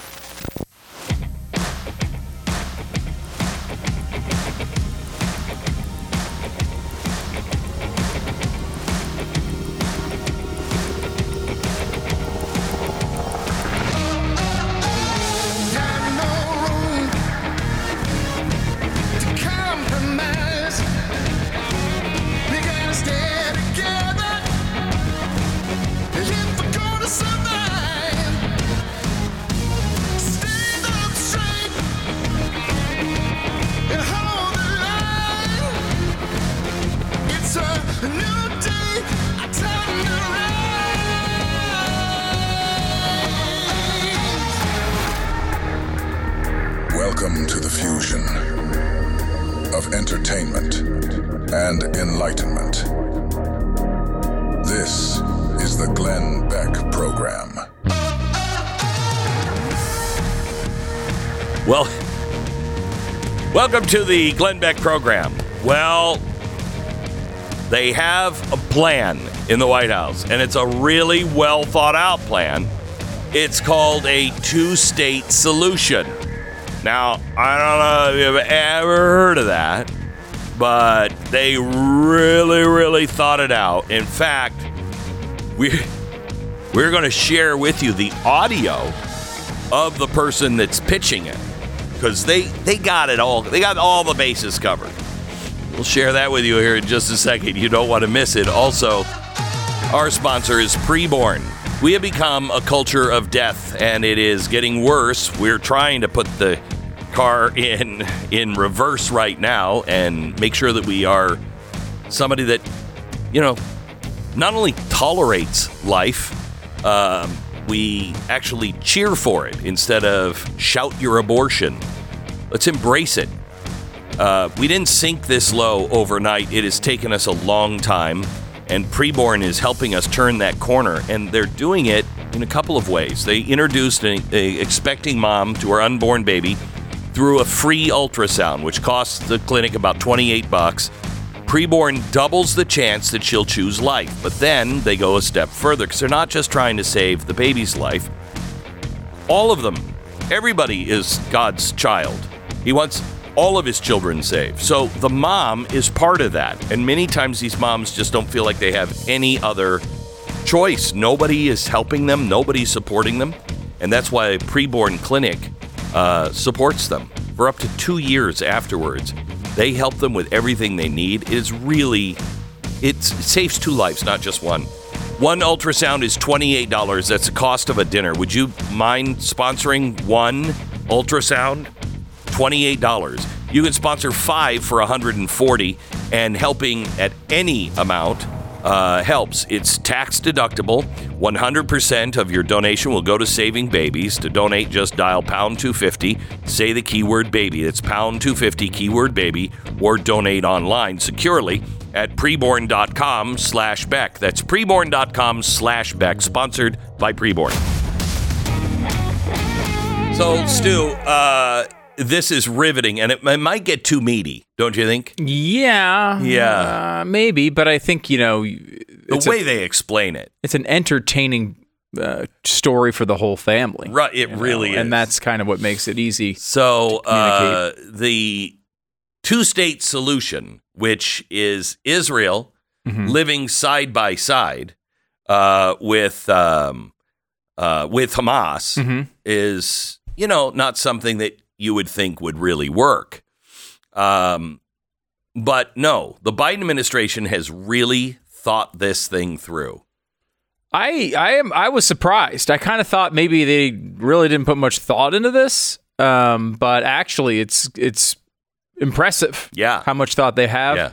you Welcome to the fusion of entertainment and enlightenment. This is the Glenn Beck Program. Well, welcome to the Glenn Beck program. Well, they have a plan in the White House, and it's a really well thought out plan. It's called a two state solution. Now, I don't know if you've ever heard of that, but they really, really thought it out. In fact, we we're going to share with you the audio of the person that's pitching it because they they got it all they got all the bases covered. We'll share that with you here in just a second. You don't want to miss it. Also our sponsor is preborn. We have become a culture of death and it is getting worse. We're trying to put the car in in reverse right now and make sure that we are somebody that you know not only tolerates life um, we actually cheer for it instead of shout your abortion. Let's embrace it. Uh, we didn't sink this low overnight. It has taken us a long time, and Preborn is helping us turn that corner. And they're doing it in a couple of ways. They introduced an expecting mom to her unborn baby through a free ultrasound, which costs the clinic about 28 bucks. Preborn doubles the chance that she'll choose life, but then they go a step further because they're not just trying to save the baby's life. All of them, everybody is God's child. He wants all of his children saved. So the mom is part of that. And many times these moms just don't feel like they have any other choice. Nobody is helping them, nobody's supporting them. And that's why a Preborn Clinic uh, supports them for up to two years afterwards. They help them with everything they need. It is really, it saves two lives, not just one. One ultrasound is $28. That's the cost of a dinner. Would you mind sponsoring one ultrasound? $28. You can sponsor five for 140 and helping at any amount uh, helps. It's tax deductible. 100% of your donation will go to saving babies. To donate, just dial pound 250, say the keyword baby. It's pound 250 keyword baby, or donate online securely at preborn.com slash Beck. That's preborn.com slash Beck, sponsored by Preborn. So, Stu, uh, this is riveting, and it, it might get too meaty, don't you think? Yeah. Yeah. Uh, maybe, but I think, you know, The way a, they explain it. it's an entertaining uh, story for the whole family. Right, it you know, really is. And that's kind of what makes it easy. So uh, the two-state solution, which is Israel Mhm. living side by side uh, with um, uh, with Hamas, Mhm. is you know not something that you would think would really work. Um, but no, the Biden administration has really thought this thing through. I I am I was surprised. I kind of thought maybe they really didn't put much thought into this, um, but actually, it's it's impressive. Yeah. how much thought they have Yeah.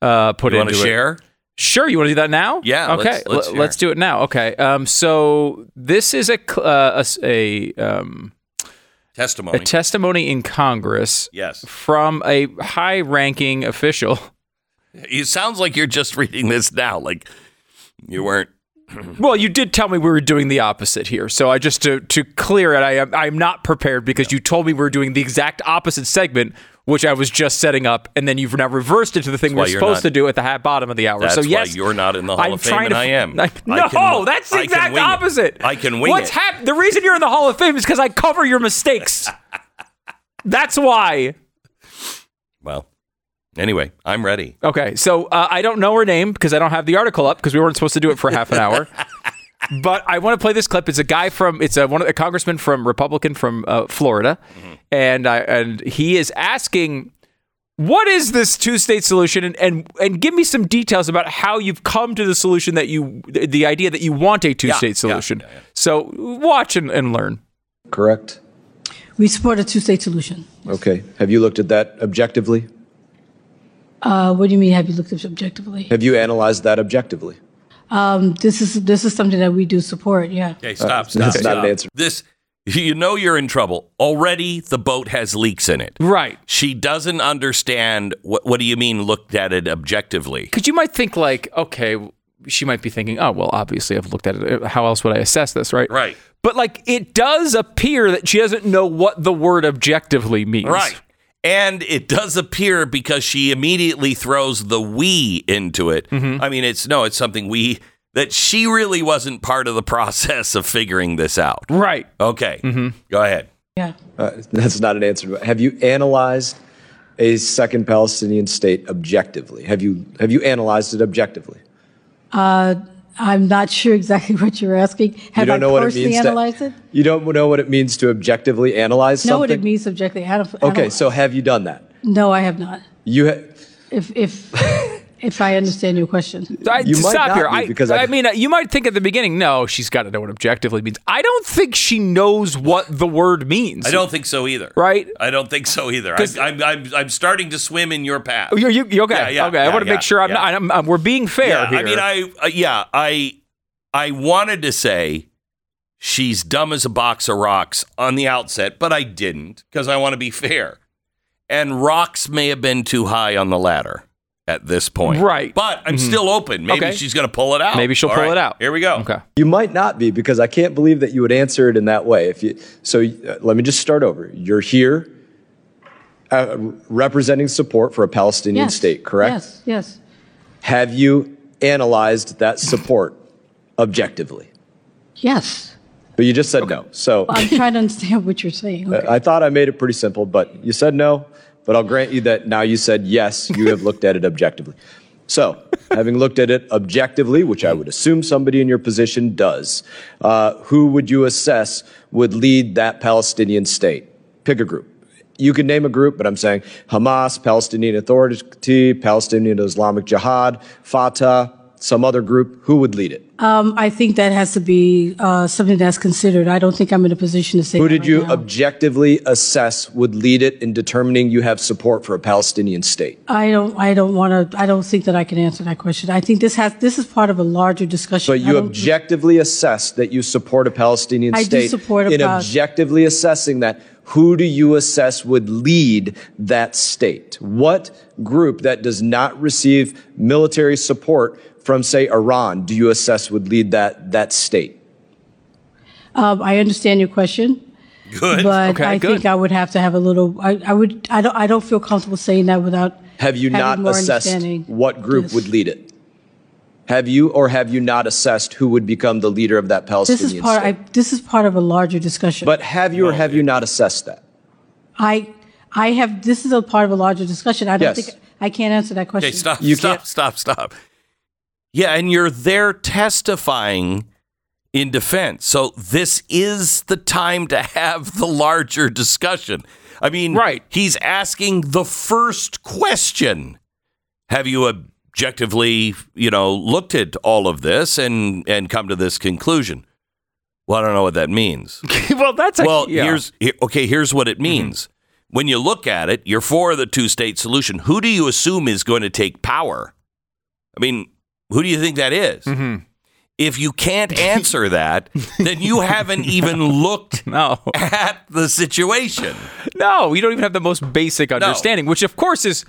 uh, put You into to it. share? Sure, you want to do that now? Yeah, Okay. let's- let's L- let's do it now. Okay. Um. So this is a uh, a, a um testimony. a testimony in Congress yes. from a high-ranking official. It sounds like you're just reading this now. Like you weren't. Well, you did tell me we were doing the opposite here, so I just to to clear it, I am I'm not prepared because you told me we were doing the exact opposite segment, which I was just setting up, and then you've now reversed it to the thing we're supposed not- to do at the bottom of the hour. That's so why yes, you're not in the Hall I'm of Fame to- I am. I- I can- that's the exact wing it. opposite. I can wing What's it. hap- The reason you're in the Hall of Fame is because I cover your mistakes. that's why. Well, anyway, I'm ready. Okay, so uh, I don't know her name because I don't have the article up because we weren't supposed to do it for half an hour. but I want to play this clip. It's a guy from it's a one of a congressman from Republican from uh, Florida, and I and he is asking. What is this two-state solution, and, and and give me some details about how you've come to the solution that you, the idea that you want a two-state yeah, solution. yeah, yeah. So watch and, and learn. correct? We support a two-state solution. Okay. Have you looked at that objectively? Uh, what do you mean? Have you looked at it objectively? Have you analyzed that objectively? Um, this is this is something that we do support. Yeah. Okay, stop, stop, that's not stop. an answer. This, you know, you're in trouble already. The boat has leaks in it. Right. She doesn't understand what. What do you mean? Looked at it objectively. Because you might think like, okay, she might be thinking, oh well, obviously I've looked at it. How else would I assess this, right? Right. But like, it does appear that she doesn't know what the word objectively means. Right. And it does appear because she immediately throws the we into it. Mm-hmm. I mean, it's no, it's something we that she really wasn't part of the process of figuring this out. Right. Okay. Mm-hmm. Go ahead. Yeah. Uh, that's not an answer. Have you analyzed a second Palestinian state objectively? Have you have you analyzed it objectively? Uh, I'm not sure exactly what you're asking. Have you don't I know what it personally means analyzed to, it? You don't know what it means to objectively analyze Know something. what it means subjectively. I don't, Okay, so have you done that? no, I have not. You ha- If if if I understand your question, I, You might stop not here. be, I, because I, I- mean, you might think at the beginning, no, she's got to know what objectively means. I don't think she knows what the word means. I don't think so either. Right? I don't think so either. I, 'Cause- I'm, I'm, I'm starting to swim in your path. Oh, You, you, you- okay? Yeah, yeah, okay. I want to yeah, make sure I'm yeah. not. I'm, I'm- we're being fair yeah, here. I mean, I uh, yeah, I I wanted to say she's dumb as a box of rocks on the outset, but I didn't because I want to be fair. And rocks may have been too high on the ladder at this point, Right. But I'm still open. Maybe Okay. she's going to pull it out. Maybe she'll All pull right, it out. Here we go. okay. You might not be because I can't believe that you would answer it in that way. If you, so, uh, let me just start over. You're here uh, representing support for a Palestinian yes. state, correct? Yes. Yes. Have you analyzed that support objectively? Yes. But you just said no. So I'm trying to understand what you're saying. Okay. I thought I made it pretty simple, but you said no. But I'll grant you that now you said yes, you have looked at it objectively. So, having looked at it objectively, which I would assume somebody in your position does, uh, who would you assess would lead that Palestinian state? Pick a group. You can name a group, but I'm saying Hamas, Palestinian Authority, Palestinian Islamic Jihad, Fatah, some other group. Who would lead it? Um, I think that has to be uh, something that's considered. I don't think I'm in a position to say. Who did right you now. objectively assess would lead it in determining you have support for a Palestinian state? I don't. I don't want to. I don't think that I can answer that question. I think this has. This is part of a larger discussion. But you objectively assess that you support a Palestinian I do state. support a In Pal- objectively assessing that, who do you assess would lead that state? What group that does not receive military support from, say, Iran, do you assess would lead that, that state? Um, I understand your question, Good. but Okay, I good. think I would have to have a little. I, I would. I don't. I don't feel comfortable saying that without. Have you not more assessed what group Yes. would lead it? Have you or have you not assessed who would become the leader of that Palestinian This Palestinian is part. state? I, this is part of a larger discussion. but have you or have you not assessed that? I. I have. This is a part of a larger discussion. I don't Yes. think I can't answer that question. Okay, stop, You stop, can't- stop, stop. Yeah, and you're there testifying in defense. So this is the time to have the larger discussion. I mean, Right. he's asking the first question. Have you objectively, you know, looked at all of this and and come to this conclusion? Well, I don't know what that means. well, that's a, Well, yeah. here's here- okay. Here's what it mm-hmm. means. When you look at it, you're for the two-state solution. Who do you assume is going to take power? I mean, who do you think that is? Mm-hmm. If you can't answer that, then you haven't even looked No. at the situation. No, you don't even have the most basic understanding, which of course is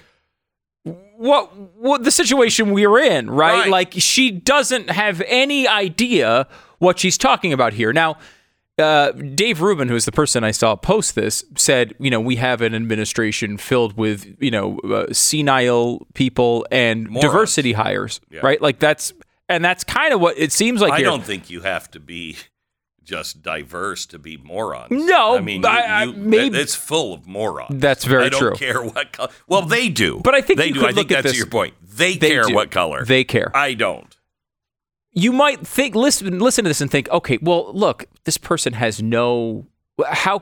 what what the situation we're in, right? Right. Like she doesn't have any idea what she's talking about here. Now, uh, Dave Rubin, who is the person I saw post this, said, you know, we have an administration filled with, you know, uh, senile people and Morons. diversity hires, right? Like that's and that's kind of what it seems like I here. don't think you have to be just diverse to be morons. No, I mean, you, I- I- you- maybe- it's full of morons. That's very I don't true. care what color. Well, they do, But I think they do. I think at that's your point. They, They care do. what color. They care. I don't. You might think listen listen to this and think okay well look this person has no how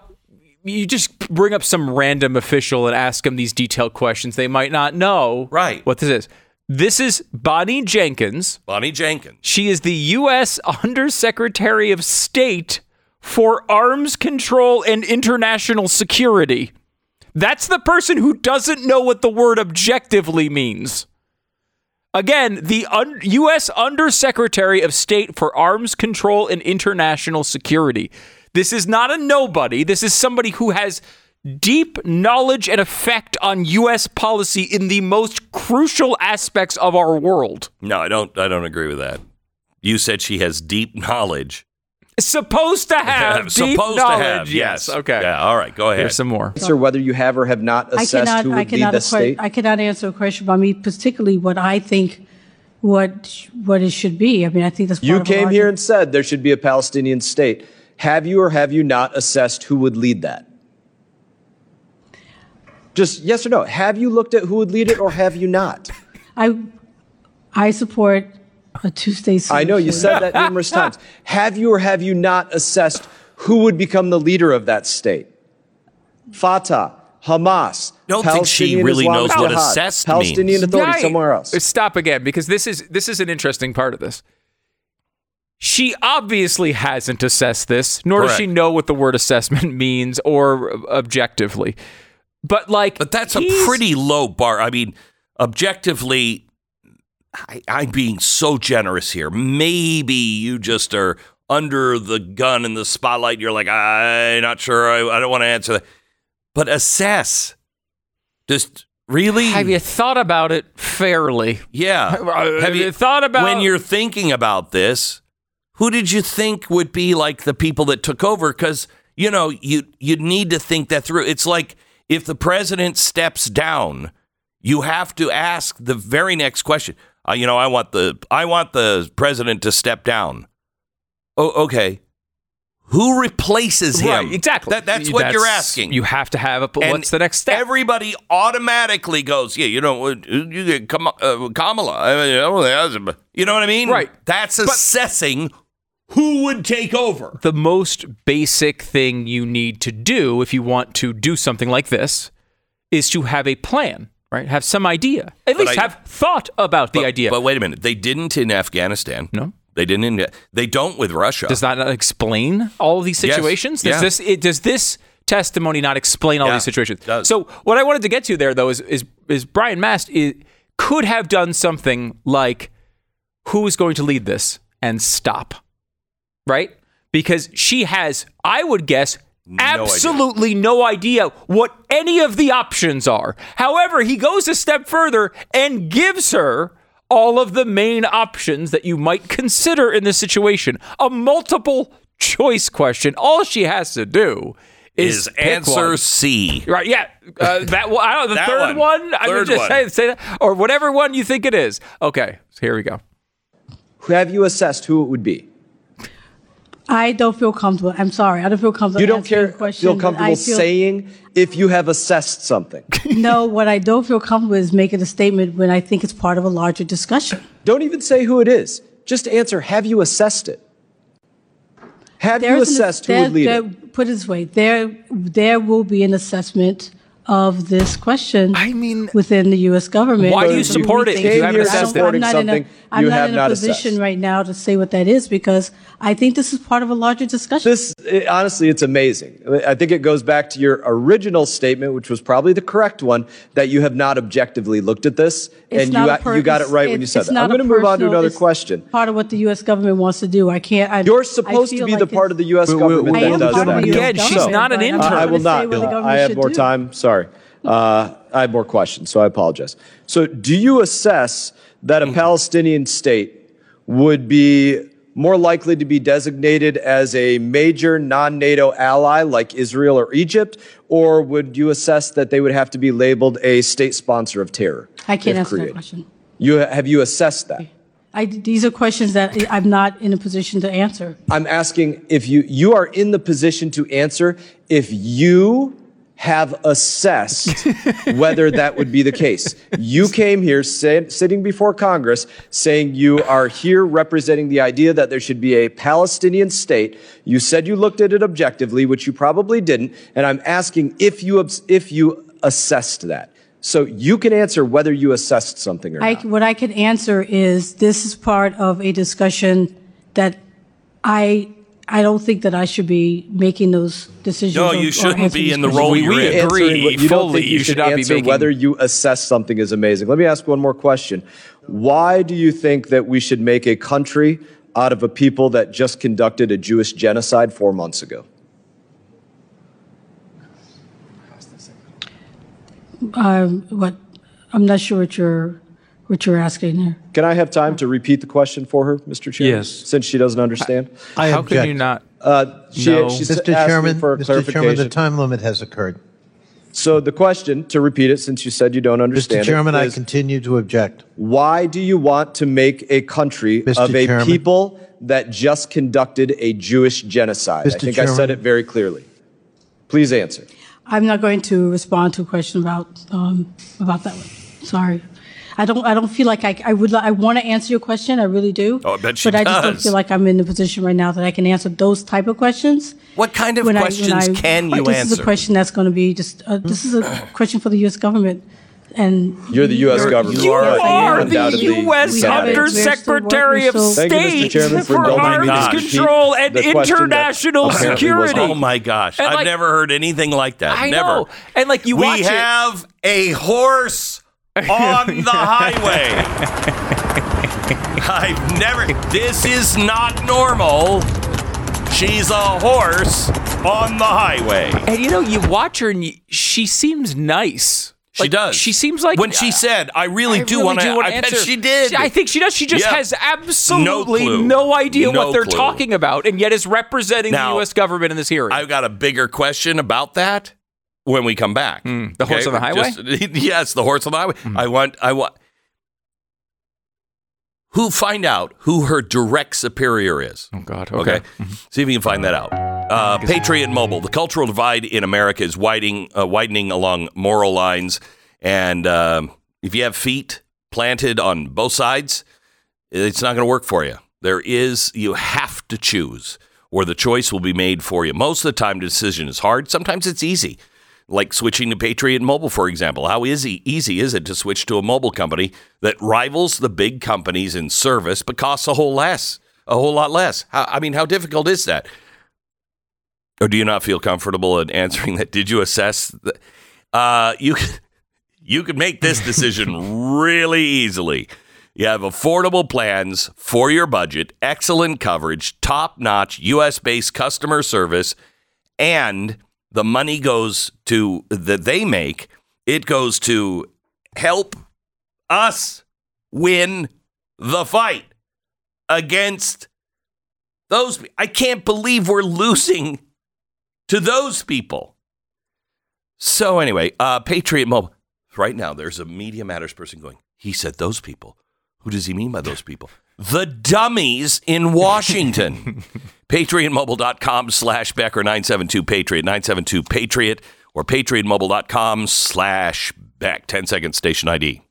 you just bring up some random official and ask them these detailed questions. They might not know Right. what this is. This is bonnie jenkins. Bonnie Jenkins. she is the u.s undersecretary of state for arms control and international security. That's the person who doesn't know what the word objectively means Again, the un- U.S. Undersecretary of State for Arms Control and International Security. This is not a nobody. This is somebody who has deep knowledge and effect on U.S. policy in the most crucial aspects of our world. No, I don't. I don't agree with that. You said she has deep knowledge. Supposed to have deep Supposed knowledge. to have. Yes. Okay. Yeah. All right. Go ahead. Here's some more. Answer whether you have or have not I assessed cannot, who I would lead cannot, the acque- state. I cannot answer a question about me, particularly what I think, what what it should be. I mean, I think that's part You of came here and said there should be a Palestinian state. Have you or have you not assessed who would lead that? Just yes or no. Have you looked at who would lead it or have you not? I I support a two-state solution. I know you said that numerous times. Have you or have you not assessed who would become the leader of that state? Fatah, Hamas, Don't think she Palestinian really knows Islamic what Jihad, assessed Palestinian means. Authority Right. somewhere else. Uh, stop again because this is this is an interesting part of this. She obviously hasn't assessed this, nor does she know what the word assessment means or objectively. But like, But that's a pretty low bar. I mean, objectively, I, I'm being so generous here. Maybe you just are under the gun in the spotlight. You're like, I'm not sure. I, I don't want to answer that. But assess. Just really? Have you thought about it fairly? yeah. Have you thought about- when you're thinking about this? Who did you think would be like the people that took over? Because you know you you need to think that through. It's like if the president steps down, you have to ask the very next question. Uh, you know, I want the I want the president to step down. Oh, okay. Who replaces him? Right, exactly. That, that's what you're asking. You have to have a. And what's the next step? Everybody automatically goes, yeah, you know, you get uh, Kamala. I mean, I don't think that's a- You know what I mean? Right. That's assessing who would take over. the most basic thing you need to do if you want to do something like this is to have a plan, right? Have some idea. At least I- have thought about the idea. But wait a minute. They didn't in Afghanistan. No. They didn't in. They don't with Russia. Does that not explain all of these Yes. situations? Does Yeah. this it, does this testimony not explain all Yeah, these situations? it does. So what I wanted to get to there though is is is Brian Mast is, could have done something like who is going to lead this and stop, right? Because she has, I would guess. Idea. Absolutely no idea what any of the options are. However, he goes a step further and gives her all of the main options that you might consider in this situation. A multiple choice question. All she has to do is, is answer one. C. Right, yeah. Uh, that one, I don't know, the That third one. one. I would Third just one. say, say that, or whatever one you think it is. Okay, so here we go. Have you assessed who it would be? I don't feel comfortable. I'm sorry. I don't feel comfortable. You don't care, feel comfortable feel- saying if you have assessed something. No, what I don't feel comfortable is making a statement when I think it's part of a larger discussion. Don't even say who it is. Just answer, have you assessed it? Have you There's an- assessed who there- would lead there- it? Put it this way: there, there will be an assessment of this question. I mean, within the U.S. government. Why do you support it think- if you haven't assessed it? I'm not in a, something I'm not in a not position assessed. right now to say what that is because I think this is part of a larger discussion. This, it- honestly, it's amazing. I think it goes back to your original statement, which was probably the correct one, that you have not objectively looked at this, It's and you, a you got it it's- right when you said it's that. I'm going to move on to another question. Part of what the U.S. government wants to do. I can't. I, You're I supposed to be like the part of the U.S. We- we- government I that does that. Again, she's not an intern. I will not. what the government I have more time. Sorry. Uh, I have more questions, so I apologize. So, do you assess that a Mm-hmm. Palestinian state would be more likely to be designated as a major non NATO ally like Israel or Egypt, or would you assess that they would have to be labeled a state sponsor of terror? I can't answer that question. You, have you assessed that? I, these are questions that I'm not in a position to answer. I'm asking if you you are in the position to answer if you have assessed whether that would be the case. You came here sit, sitting before Congress saying you are here representing the idea that there should be a Palestinian state. You said you looked at it objectively, which you probably didn't, and I'm asking if you if you assessed that. So you can answer whether you assessed something or I, not. what I can answer is this is part of a discussion that I I don't think that I should be making those decisions. No, or- you or shouldn't answering be in the role We- you're we agree. answering what- you don't fully. think you, You should, should not be answer making- whether you assess something is amazing. Let me ask one more question. Why do you think that we should make a country out of a people that just conducted a Jewish genocide four months ago? Um, what I'm not sure what you're what you're asking there. Can I have time to repeat the question for her, Mr. Chairman? Yes. Since she doesn't understand. I How object. can you not? Uh, she, No. she's Mr. asking Chairman, for a Mr. Chairman, the time limit has occurred. so the question, to repeat it, since you said you don't understand Mr. Chairman, it, I continue to object. why do you want to make a country Mr. of a Chairman. people that just conducted a Jewish genocide? I Mr. think I said it very clearly. Please answer. I'm not going to respond to a question about um, about that one. Sorry. I don't. I don't feel like I. I would. I want to answer your question. I really do. Oh, I bet she But I just don't feel like I'm in the position right now that I can answer those type of questions. What kind of When I- when questions I- can you answer? this is answer? a question that's going to be just. Uh, this is a question for the U.S. government, and You're the U.S. government. You but are the undoubtedly U.S. We have it. cannot. We're still Undersecretary of working, so- you, Mr. State Chairman, for for indulging me Arms repeat Control and the question that International apparently was Security. Oh my gosh. And I've like- never heard anything like that. I never. know. And like you we watch it- have a horse on the highway. I've never. This is not normal. She's a horse on the highway. And you know, you watch her and you, she seems nice. She Like, does. She seems like when she said, "I really I do really want to." I bet she did. I think she does. She just Yeah. has absolutely clue. no, idea No what they're clue. talking about, and yet is representing Now, the U.S. government in this hearing. I've got a bigger question about that when we come back. the horse on the highway? Just- yes, the horse on the highway. I want. I want. Who find out who her direct superior is? oh God. Okay. Okay. See if you can find that out. Uh, Patriot Mobile. The cultural divide in America is widening, uh, widening along moral lines. And um if you have feet planted on both sides, it's not going to work for you. There is, you have to choose, or the choice will be made for you. Most of the time, the decision is hard. Sometimes it's easy, like switching to Patriot Mobile, for example. How easy, easy is it to switch to a mobile company that rivals the big companies in service but costs a whole less, a whole lot less? How, I mean, how difficult is that? Or do you not feel comfortable in answering that? Did you assess? The, uh, you you can make this decision really easily. You have affordable plans for your budget, excellent coverage, top notch US based customer service, and the money goes to that they make, it goes to help us win the fight against those. I can't believe we're losing to those people. So anyway, uh, Patriot Mobile. Right now, there's a Media Matters person going. He said those people. Who does he mean by those people? The dummies in Washington. PatriotMobile.com slash Becker 972 Patriot 972 Patriot or PatriotMobile.com slash Beck. 10 second station ID.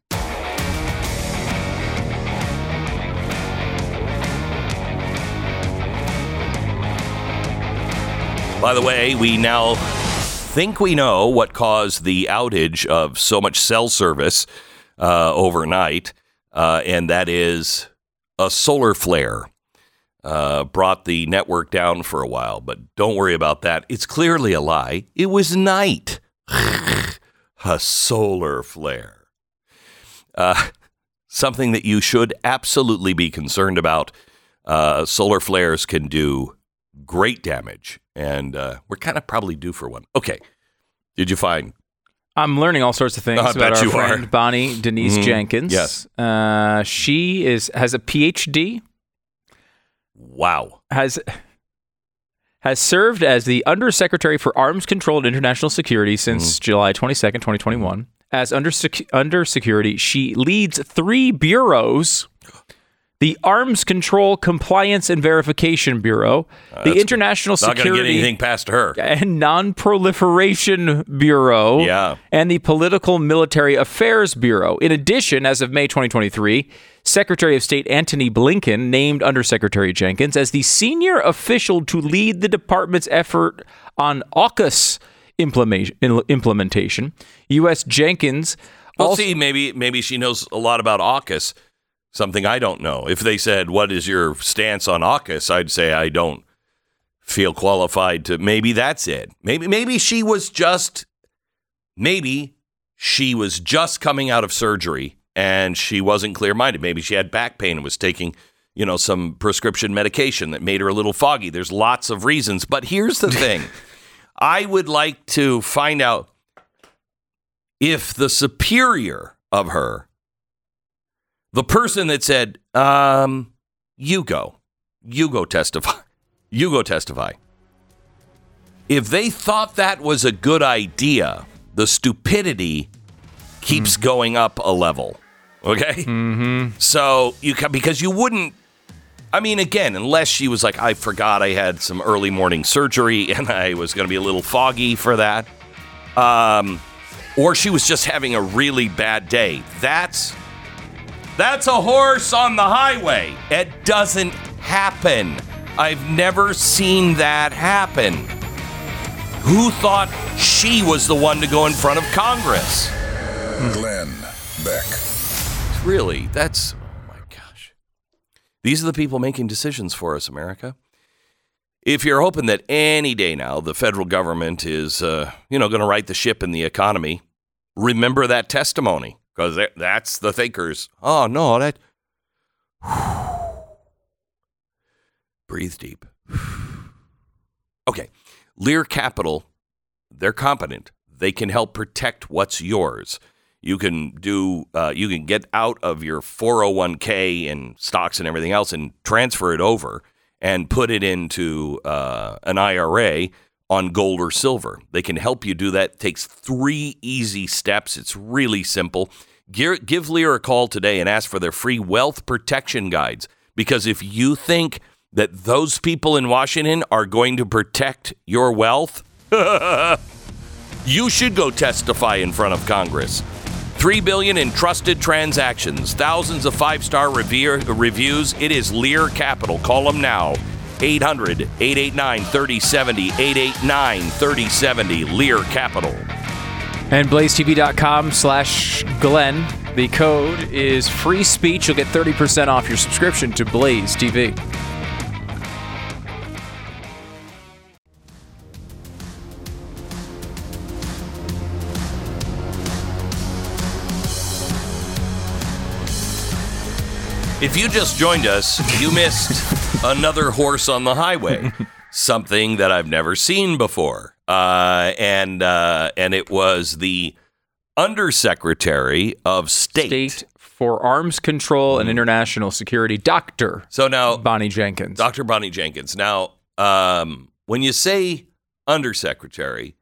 By the way, we now think we know what caused the outage of so much cell service uh, overnight, uh, and that is a solar flare. Uh, brought the network down for a while, but don't worry about that. It's clearly a lie. It was night. a solar flare. Uh, something that you should absolutely be concerned about. Uh, solar flares can do great damage, and uh, we're kind of probably due for one. Okay. Did you find? I'm learning all sorts of things I about bet our friend are. Bonnie Denise Mhm. Jenkins. Yes. uh, she is has a PhD. Wow. Has has served as the Undersecretary for Arms Control and International Security since Mm. July 22nd, 2021. As under under security, she leads three bureaus. The Arms Control Compliance and Verification Bureau, uh, the International Not Security get anything past her. and Non-Proliferation Bureau, Yeah. and the Political Military Affairs Bureau. In addition, as of May 2023, Secretary of State Antony Blinken named Undersecretary Jenkins as the senior official to lead the department's effort on AUKUS implementation. implementation. U.S. Jenkins Well, also see, maybe maybe she knows a lot about AUKUS, something I don't know. If they said, "What is your stance on AUKUS?" I'd say I don't feel qualified to. Maybe that's it. Maybe maybe she was just maybe she was just coming out of surgery and she wasn't clear minded. Maybe she had back pain and was taking. You know, some prescription medication that made her a little foggy. There's lots of reasons. But here's the thing I would like to find out if the superior of her, the person that said, um, you go, you go testify, you go testify. If they thought that was a good idea, the stupidity keeps going up a level. Okay? Mm-hmm. So you ca- because you wouldn't I mean, again, unless she was like, I forgot I had some early morning surgery and I was going to be a little foggy for that. Um, or she was just having a really bad day. That's that's a horse on the highway. It doesn't happen. I've never seen that happen. Who thought she was the one to go in front of Congress? Glenn Beck. Really, that's oh my gosh. These are the people making decisions for us, America. If you're hoping that any day now the federal government is, uh, you know, going to right the ship in the economy, remember that testimony because that's the thinkers. Oh no, that. Breathe deep. Okay, Lear Capital, they're competent. They can help protect what's yours. You can do. Uh, you can get out of your 401k and stocks and everything else and transfer it over and put it into uh, an IRA on gold or silver. They can help you do that. It takes three easy steps. It's really simple. Give, give Lear a call today and ask for their free wealth protection guides. Because if you think that those people in Washington are going to protect your wealth, you should go testify in front of Congress. 3 billion in trusted transactions, thousands of five-star review, reviews. It is Lear Capital. Call them now. 800-889-3070, 889-3070, Lear Capital. And blazetv.com slash Glenn. The code is free speech. You'll get 30% off your subscription to Blaze TV. If you just joined us, you missed another horse on the highway, something that I've never seen before, uh, and uh, and it was the Undersecretary of State. State for Arms Control and International Security, Dr. So now, Bonnie Jenkins. Dr. Bonnie Jenkins. Now, um, when you say Undersecretary,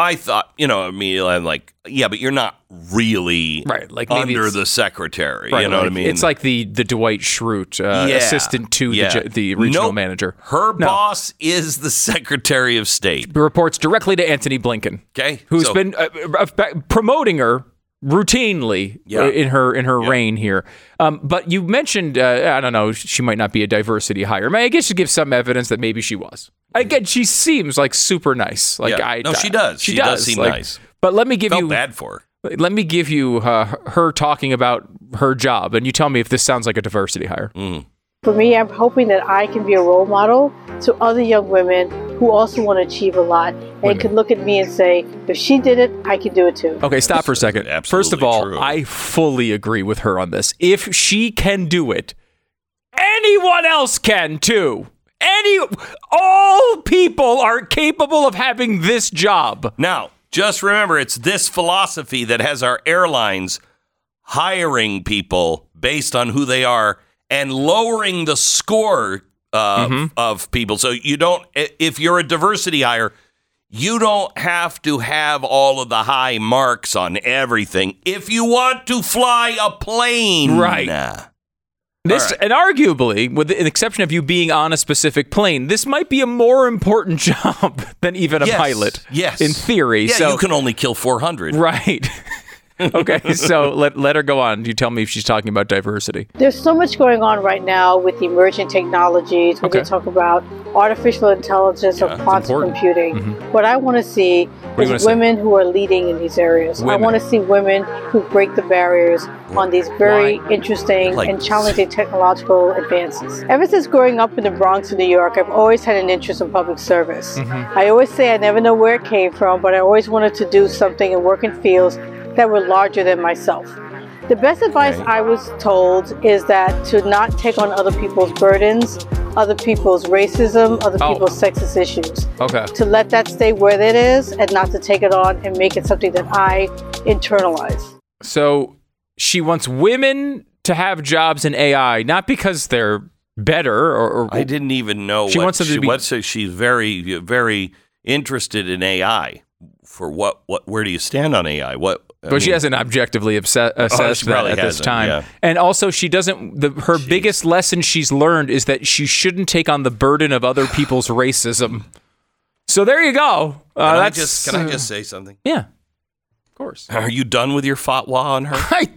I thought, you know, I mean, I'm like, yeah, but you're not really Right, like maybe under the secretary. Right, you know what I mean? It's like the the Dwight Schrute uh, Yeah, assistant to yeah. the, the regional Nope. manager. Her No. boss is the Secretary of State. reports directly to Antony Blinken, Okay, who's so- been uh, uh, promoting her routinely Yeah. in her in her reign here. Um, but you mentioned uh, I don't know she might not be a diversity hire. I, guess you give some evidence that maybe she was. Again, she seems like super nice. Like Yeah. I No, she does. She does seem Like, nice. But let me give Felt you bad for her. let me give you uh, her talking about her job, and you tell me if this sounds like a diversity hire. Mm. For me, I'm hoping that I can be a role model to other young women who also want to achieve a lot and can look at me and say, if she did it, I can do it too. Okay, stop for a second. First of all, true. I fully agree with her on this. If she can do it, anyone else can too. Any all people are capable of having this job. Now, just remember, it's this philosophy that has our airlines hiring people based on who they are and lowering the score uh, Mm-hmm. of people. So you don't, if you're a diversity hire, you don't have to have all of the high marks on everything if you want to fly a plane. Right. Nah. This and arguably, with the exception of you being on a specific plane, this might be a more important job than even a Yes, pilot. yes. in theory. Yeah, so you can only kill 400. right. okay, so let let her go on. You tell me if she's talking about diversity. There's so much going on right now with the emerging technologies. When Okay. they talk about artificial intelligence or quantum important. computing, Mhm. what I want to see do you wanna is see? women who are leading in these areas. I want to see women who break the barriers on these very interesting Like- and challenging technological advances. Ever since growing up in the Bronx in New York, I've always had an interest in public service. Mm-hmm. I always say I never know where it came from, but I always wanted to do something and work in fields that were larger than myself. The best advice Okay. I was told is that to not take on other people's burdens, other people's racism, other Oh. people's sexist issues. Okay. To let that stay where it is and not to take it on and make it something that I internalize. So she wants women to have jobs in AI, not because they're better or, or I didn't even know. She what wants them to she, be- what- so she's very, very interested in AI. For what? What? Where do you stand on AI? What? I but she hasn't objectively obse- assessed that at this time. yeah. And also, she doesn't. The, her biggest lesson she's learned is that she shouldn't take on the burden of other people's racism. So there you go. Uh, Can I just can I just say something? yeah, of course. Are you done with your fatwa on her? I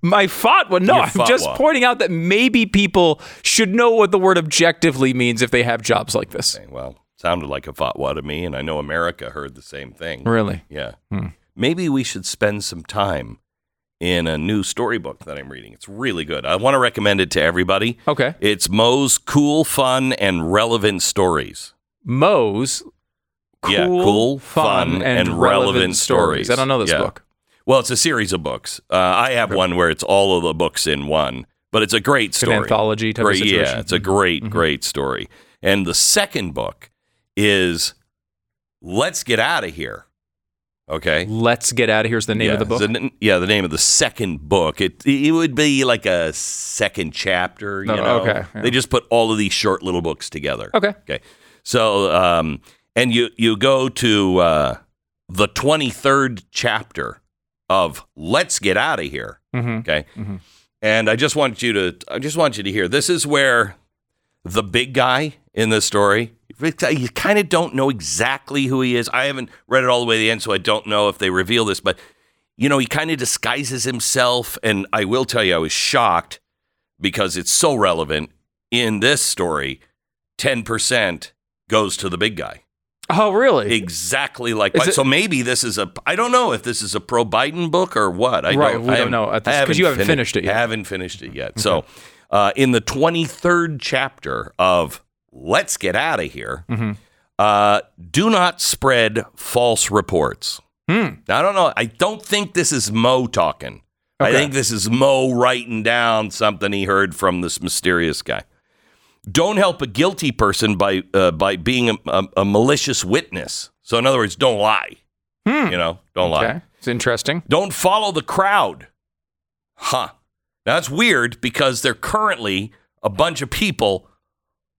my fatwa. No, Your I'm just pointing out that maybe people should know what the word objectively means if they have jobs like this. Okay, well, sounded like a fatwa to me, and I know America heard the same thing. Really? Yeah. Hmm. Maybe we should spend some time in a new storybook that I'm reading. It's really good. I want to recommend it to everybody. Okay. It's Moe's Cool, Fun, and Relevant Stories. Moe's cool, yeah, cool, fun, and, relevant, stories. I don't know this Yeah. book. Well, it's a series of books. Uh, I have one where it's all of the books in one, but it's a great an story. anthology type of great, situation. Mm-hmm. Yeah, it's a great, great story. And the second book is Let's Get Out of Here. Okay. Let's get out of here's the name yeah, of the book. n- yeah, the name of the second book. It it would be like a second chapter. You No, know, okay, yeah. they just put all of these short little books together. Okay. Okay. So, um, and you you go to uh, the twenty third chapter of Let's Get Out of Here. Mhm. Okay. Mhm. And I just want you to I just want you to hear. This is where the big guy in the story. You kind of don't know exactly who he is. I haven't read it all the way to the end, so I don't know if they reveal this. But you know, he kind of disguises himself, and I will tell you, I was shocked because it's so relevant in this story. Ten percent goes to the big guy. Oh, really? Exactly like it- so. Maybe this is a. I don't know if this is a pro Biden book or what. I Right, don't, we I don't know at this- I 'cause you haven't fini- finished it yet. Haven't finished it yet. So, uh, in the twenty third chapter of Let's Get Out of Here, Mm-hmm. uh, do not spread false reports. Hmm. Now, I don't know. I don't think this is Mo talking. I think this is Mo writing down something he heard from this mysterious guy. Don't help a guilty person by uh, by being a, a, a malicious witness. So, in other words, don't lie. You know, don't lie. Hmm. It's interesting. Don't follow the crowd. Huh. Now, that's weird because they're currently a bunch of people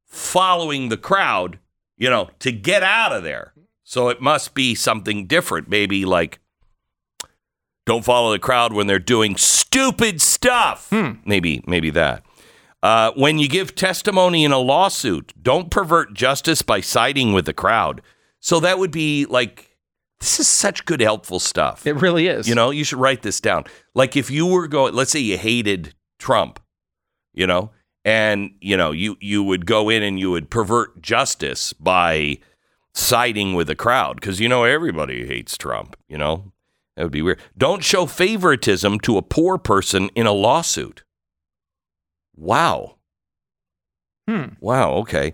following the crowd, you know, to get out of there. So it must be something different. Maybe like, don't follow the crowd when they're doing stupid stuff. Maybe, maybe that. Uh, when you give testimony in a lawsuit, don't pervert justice by siding with the crowd. So that would be like This is such good, helpful stuff. It really is. You know, you should write this down. Like if you were going, let's say you hated Trump, you know, and you know you you would go in and you would pervert justice by siding with the crowd because you know everybody hates Trump. You know that would be weird. Don't show favoritism to a poor person in a lawsuit. Wow. Hmm. Wow. Okay.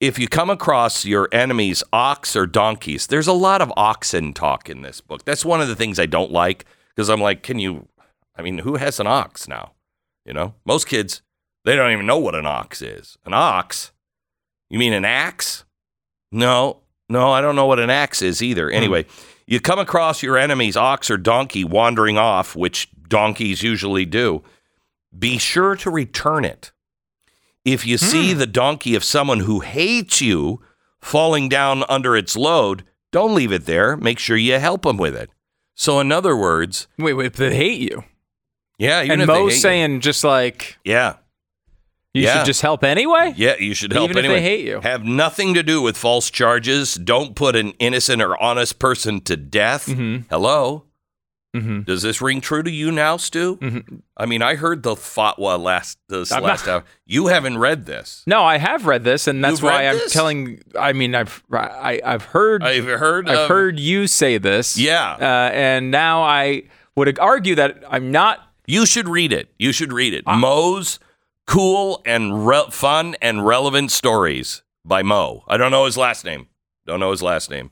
If you come across your enemy's ox or donkeys, there's a lot of oxen talk in this book. That's one of the things I don't like because I'm like, can you? I mean, who has an ox now? You know, most kids they don't even know what an ox is. An ox? You mean an axe? No, no, I don't know what an axe is either. Hmm. Anyway, you come across your enemy's ox or donkey wandering off, which donkeys usually do. Be sure to return it. If you hmm. see the donkey of someone who hates you falling down under its load, don't leave it there. Make sure you help them with it. So, in other words, Wait, wait, they hate you. yeah, even and if they hate Mo's you- saying just like yeah, you Yeah. should just help anyway. Yeah, you should help Even if anyway. they hate you. Have nothing to do with false charges. Don't put an innocent or honest person to death. Mm-hmm. Hello? Does this ring true to you now, Stu? I mean, I heard the fatwa last this I'm last not- hour. You haven't read this. No, I have read this, and that's You've why I'm this? telling. I mean, I've I, I've heard I've heard. I've of- heard you say this. Yeah. uh, and now I would argue that I'm not. You should read it. You should read it. Mo's cool and re- fun and relevant stories by Mo. I don't know his last name. Don't know his last name.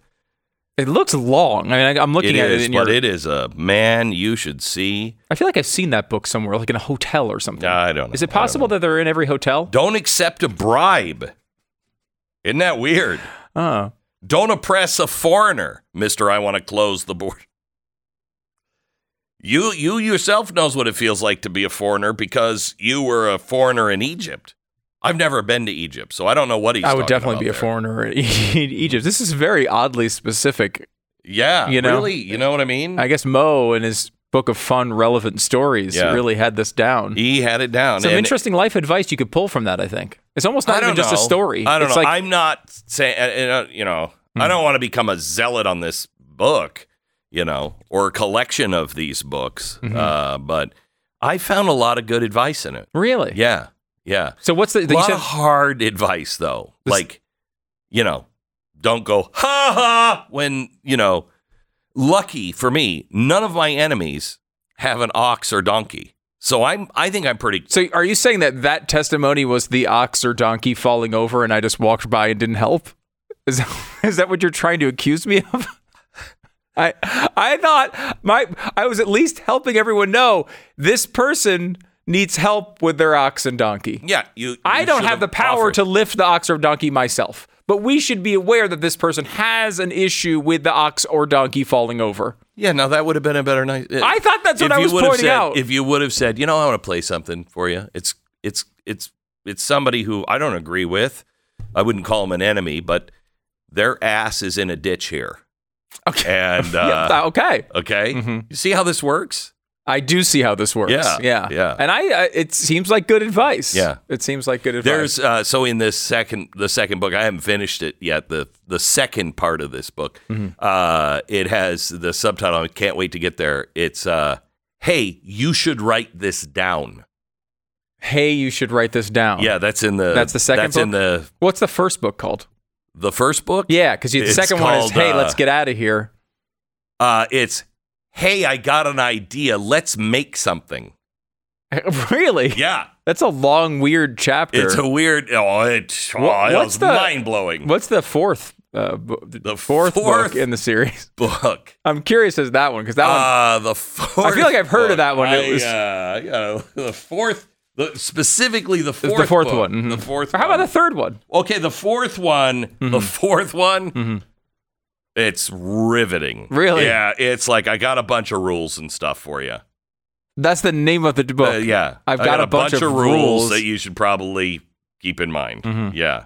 It looks long. I mean, I, I'm looking It at is, it. But your, it is a man you should see. I feel like I've seen that book somewhere, like in a hotel or something. I don't know. Is it possible that they're in every hotel? Don't accept a bribe. Isn't that weird? Oh, Don't oppress a foreigner, Mister. I want to close the board. You you yourself knows what it feels like to be a foreigner because you were a foreigner in Egypt. I've never been to Egypt, so I don't know what he's. I would definitely be a there. foreigner in Egypt. This is very oddly specific. Yeah, You know? really. You know what I mean? I guess Mo in his book of fun, relevant stories Yeah. really had this down. he had it down. Some and- interesting life advice you could pull from that. I think it's almost not even just a story. I don't it's know. Like, Hmm. I'm not saying, uh, you know, I don't want to become a zealot on this book, you know, or a collection of these books. Mm-hmm. Uh, but I found a lot of good advice in it. really. Yeah, yeah. So what's the? A lot said- of hard advice, though. This- like, you know, don't go ha ha when you know. Lucky for me, none of my enemies have an ox or donkey, so I'm. I think I'm pretty. so are you saying that that testimony was the ox or donkey falling over, and I just walked by and didn't help? Is that, is that what you're trying to accuse me of? I I thought my I was at least helping everyone know this person needs help with their ox and donkey. Yeah, you. I don't have the power offered. to lift the ox or donkey myself, but we should be aware that this person has an issue with the ox or donkey falling over. Yeah, now that would have been a better night. I thought that's what I was pointing said- out. If you would have said, you know, I want to play something for you. It's it's it's it's somebody who I don't agree with. I wouldn't call them an enemy, but their ass is in a ditch here. Okay. And uh, th- okay. okay, Mhm. you see how this works? I do see how this works. Yeah, yeah, yeah. And I, uh, it seems like good advice. Yeah. it seems like good advice. There's uh, so in this second the second book I haven't finished it yet the the second part of this book Mm-hmm. uh, it has the subtitle I can't wait to get there it's uh, hey you should write this down hey, you should write this down. yeah that's in the That's the second that's in the What's the first book called? The first book Yeah, because the second one is hey, uh, let's get out of here. uh, it's hey I got an idea let's make something really? yeah That's a long, weird chapter. it's a weird oh it oh, What- what's the- mind blowing What's the fourth? Uh, bu- The fourth, fourth book in the series. book I'm curious as that one because that one. Uh, the fourth. I feel like I've heard of that one. It was- uh, you know, the fourth, the, specifically the fourth. the fourth book. one. mhm. The fourth. Or how one. about the third one? Okay, the fourth one. The fourth one. It's riveting. Really? Yeah. It's like I got a bunch of rules and stuff for you. That's the name of the book. Uh, yeah, I've I got, a bunch, of rules. that you should probably keep in mind. Mhm. Yeah,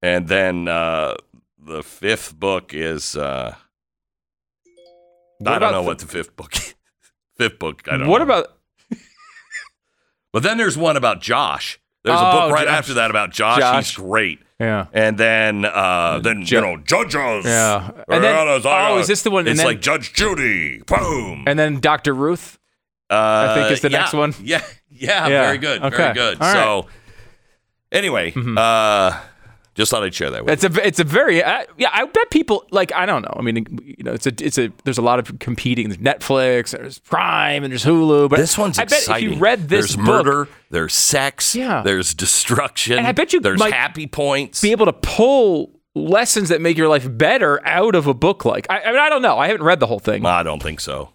and then uh, the fifth book is. Uh, I don't know the- what the fifth book. fifth book. I don't. what know. about? But then there's one about Josh. There's a Oh, book right Josh. after that about Josh. Josh. He's great. Yeah. And then, uh, then you know, judges. Yeah. And then- oh, is this the one- It's then- like Judge Judy. Boom. And then Dr. Ruth. Uh, I think is the yeah, next one. Yeah, yeah, Yeah, very good, okay. very good. All right. So, anyway, uh, just thought I'd share that with It's a it's a very uh, yeah. I bet people like I don't know. I mean, you know, it's a it's a there's a lot of competing. There's Netflix, there's Prime, and there's Hulu. But. This one's I bet exciting. if you read this there's book, murder, there's sex, Yeah. there's destruction, And I bet you there's happy points. be able to pull lessons that make your life better out of a book like I, I mean I don't know. I haven't read the whole thing. I don't think so.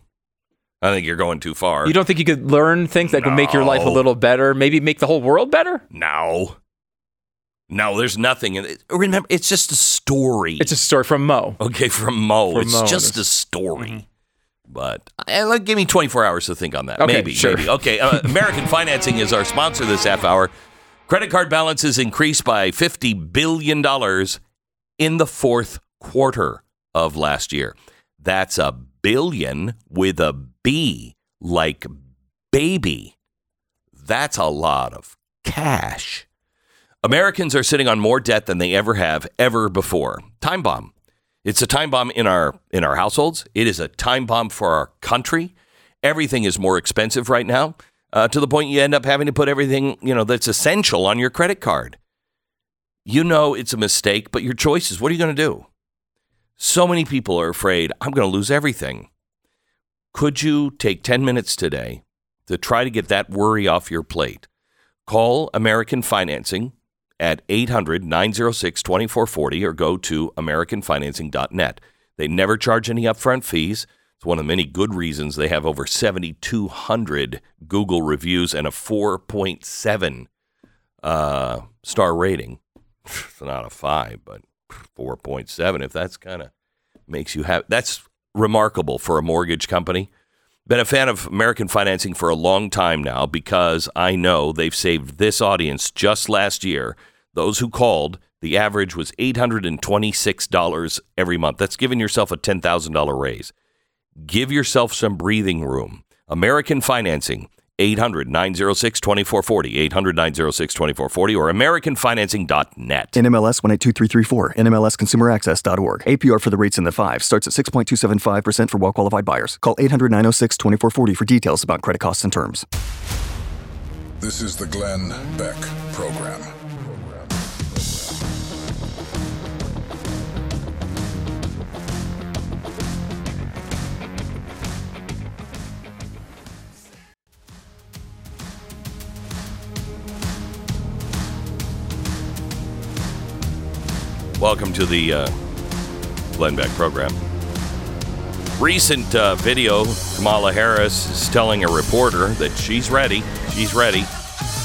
I think you're going too far. You don't think you could learn things that could make your life a little better? Maybe make the whole world better? No. No, there's nothing in it. Remember, it's just a story. It's a story from Mo. Okay, from Mo. From it's Mo, just a story. But uh, like, give me 24 hours to think on that. Okay, maybe, sure. maybe. Okay, uh, American Financing is our sponsor this half hour. Credit card balances increased by $50 billion in the fourth quarter of last year. That's a billion with a B, like baby. That's a lot of cash. Americans are sitting on more debt than they ever have ever before. Time bomb. It's a time bomb in our in our households. It is a time bomb for our country. Everything is more expensive right now, uh, to the point you end up having to put everything you know that's essential on your credit card. You know it's a mistake, but your choices. What are you going to do? So many people are afraid I'm going to lose everything. Could you take 10 minutes today to try to get that worry off your plate? Call American Financing at 800 906 2440 or go to AmericanFinancing.net. They never charge any upfront fees. It's one of the many good reasons they have over 7,200 Google reviews and a 4.7 uh, star rating. It's not a five, but 4.7. If that's kind of makes you have that's remarkable for a mortgage company. Been a fan of American Financing for a long time now because I know they've saved this audience just last year. Those who called, the average was $826 every month. That's giving yourself a $10,000 raise. Give yourself some breathing room. American Financing, 800 906 2440, 800 906 2440, or AmericanFinancing.net. NMLS 182334, NMLSConsumerAccess.org. APR for the rates in the five starts at 6.275% for well qualified buyers. Call 800 906 2440 for details about credit costs and terms. This is the Glenn Beck Program. Welcome to the uh, Glenn Beck program. Recent uh, video Kamala Harris is telling a reporter that she's ready. She's ready.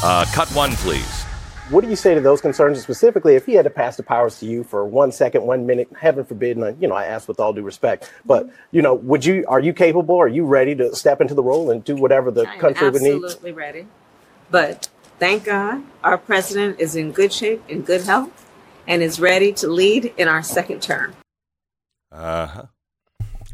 Uh, cut one, please. What do you say to those concerns, specifically if he had to pass the powers to you for one second, one minute, heaven forbid, and you know, I ask with all due respect, but you know, would you, are you capable, are you ready to step into the role and do whatever the I'm country would need? absolutely ready. But thank God our president is in good shape, in good health, and is ready to lead in our second term. Uh huh.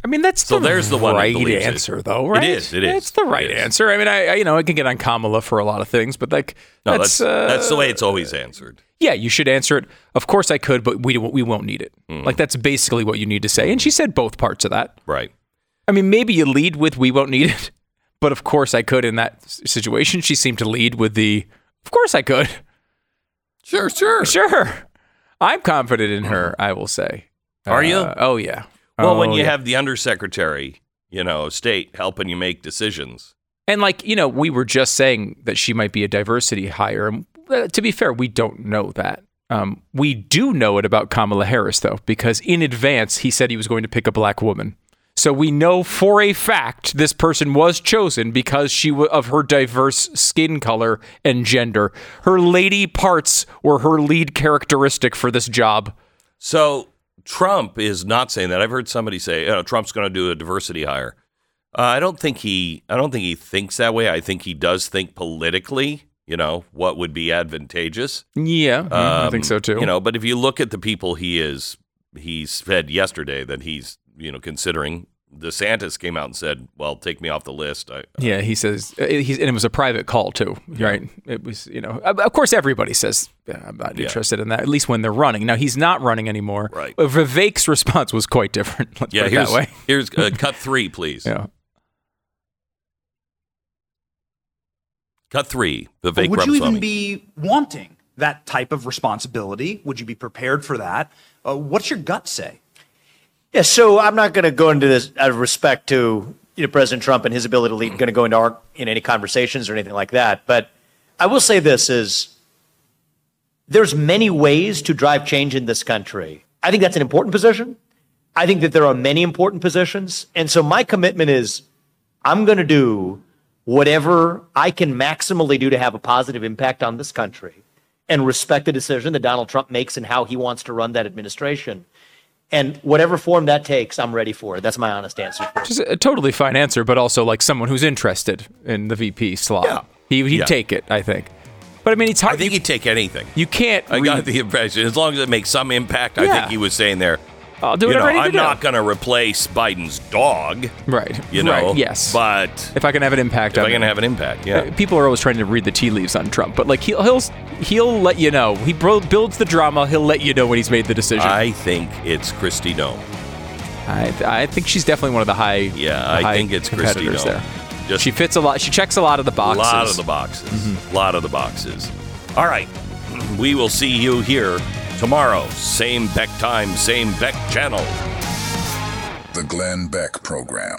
I mean, that's So the there's the one that right believes it. answer, though, right? It is, it is, It's the right it is. answer. I mean, I, I you know I can get on Kamala for a lot of things, but like No, that's that's uh, that's the way it's always answered. Yeah, you should answer it. Of course, I could, but we we won't need it. Mm. Like that's basically what you need to say. And she said both parts of that. Right. I mean, maybe you lead with "we won't need it," but of course I could in that situation. She seemed to lead with the "of course I could." Sure, sure, sure. I'm confident in her. I will say. Are you? Uh, Oh yeah. Well, when Oh, you yeah. have the undersecretary, you know, of state helping you make decisions. And like, you know, we were just saying that she might be a diversity hire. And uh, to be fair, we don't know that. Um, we do know it about Kamala Harris, though, because in advance, he said he was going to pick a black woman. So we know for a fact this person was chosen because she w- of her diverse skin color and gender. Her lady parts were her lead characteristic for this job. So Trump is not saying that. I've heard somebody say, know, Trump's going to do a diversity hire. Uh, I don't think he. I don't think he thinks that way. I think he does think politically. You know what would be advantageous. Yeah, mm, I think Um, so too. You know, but if you look at the people he is, he said yesterday that he's you know considering DeSantis came out and said, "Well, take me off the list." I, Yeah, he says, uh, he's, and it was a private call too, right? It was, you know, of of course, everybody says, "Yeah, I'm not Yeah. interested in that, at least when they're running. Now, he's not running anymore. Right. But Vivek's response was quite different. Let's yeah, put it here's that way. here's uh, cut three, please. Yeah. Cut three. Vivek Would you even be wanting that type of responsibility? Would you be prepared for that? Uh, what's your gut say? Yeah, so I'm not going to go into this out of respect to you know, President Trump and his ability to lead. Going to go into our, in any conversations or anything like that. But I will say this: is there's many ways to drive change in this country. I think that's an important position. I think that there are many important positions, and so my commitment is I'm going to do whatever I can maximally do to have a positive impact on this country and respect the decision that Donald Trump makes and how he wants to run that administration. And whatever form that takes, I'm ready for it. That's my honest answer. Which is a totally fine answer, but also like someone who's interested in the VP slot. Yeah. He, he'd Yeah. take it, I think. But I mean, it's hard. I think he'd take anything. You can't. I got the impression, as long as it makes some impact, I think he was saying there. I'll do you know, I I'm do." not going to replace Biden's dog. Right. You know. Right, yes. But if I can have an impact, if on I can it. have an impact, yeah. Uh, People are always trying to read the tea leaves on Trump, but like he'll he'll he'll let you know. He builds the drama. He'll let you know when he's made the decision. I think it's Kristi Noem. I, I think she's definitely one of the high. Yeah, the I high think it's Kristi Noem. there. Just she fits a lot. She checks a lot of the boxes. Mm-hmm. lot of the boxes. A lot of the boxes. All right. We will see you here tomorrow. Same Beck time, same Beck channel. The Glenn Beck Program.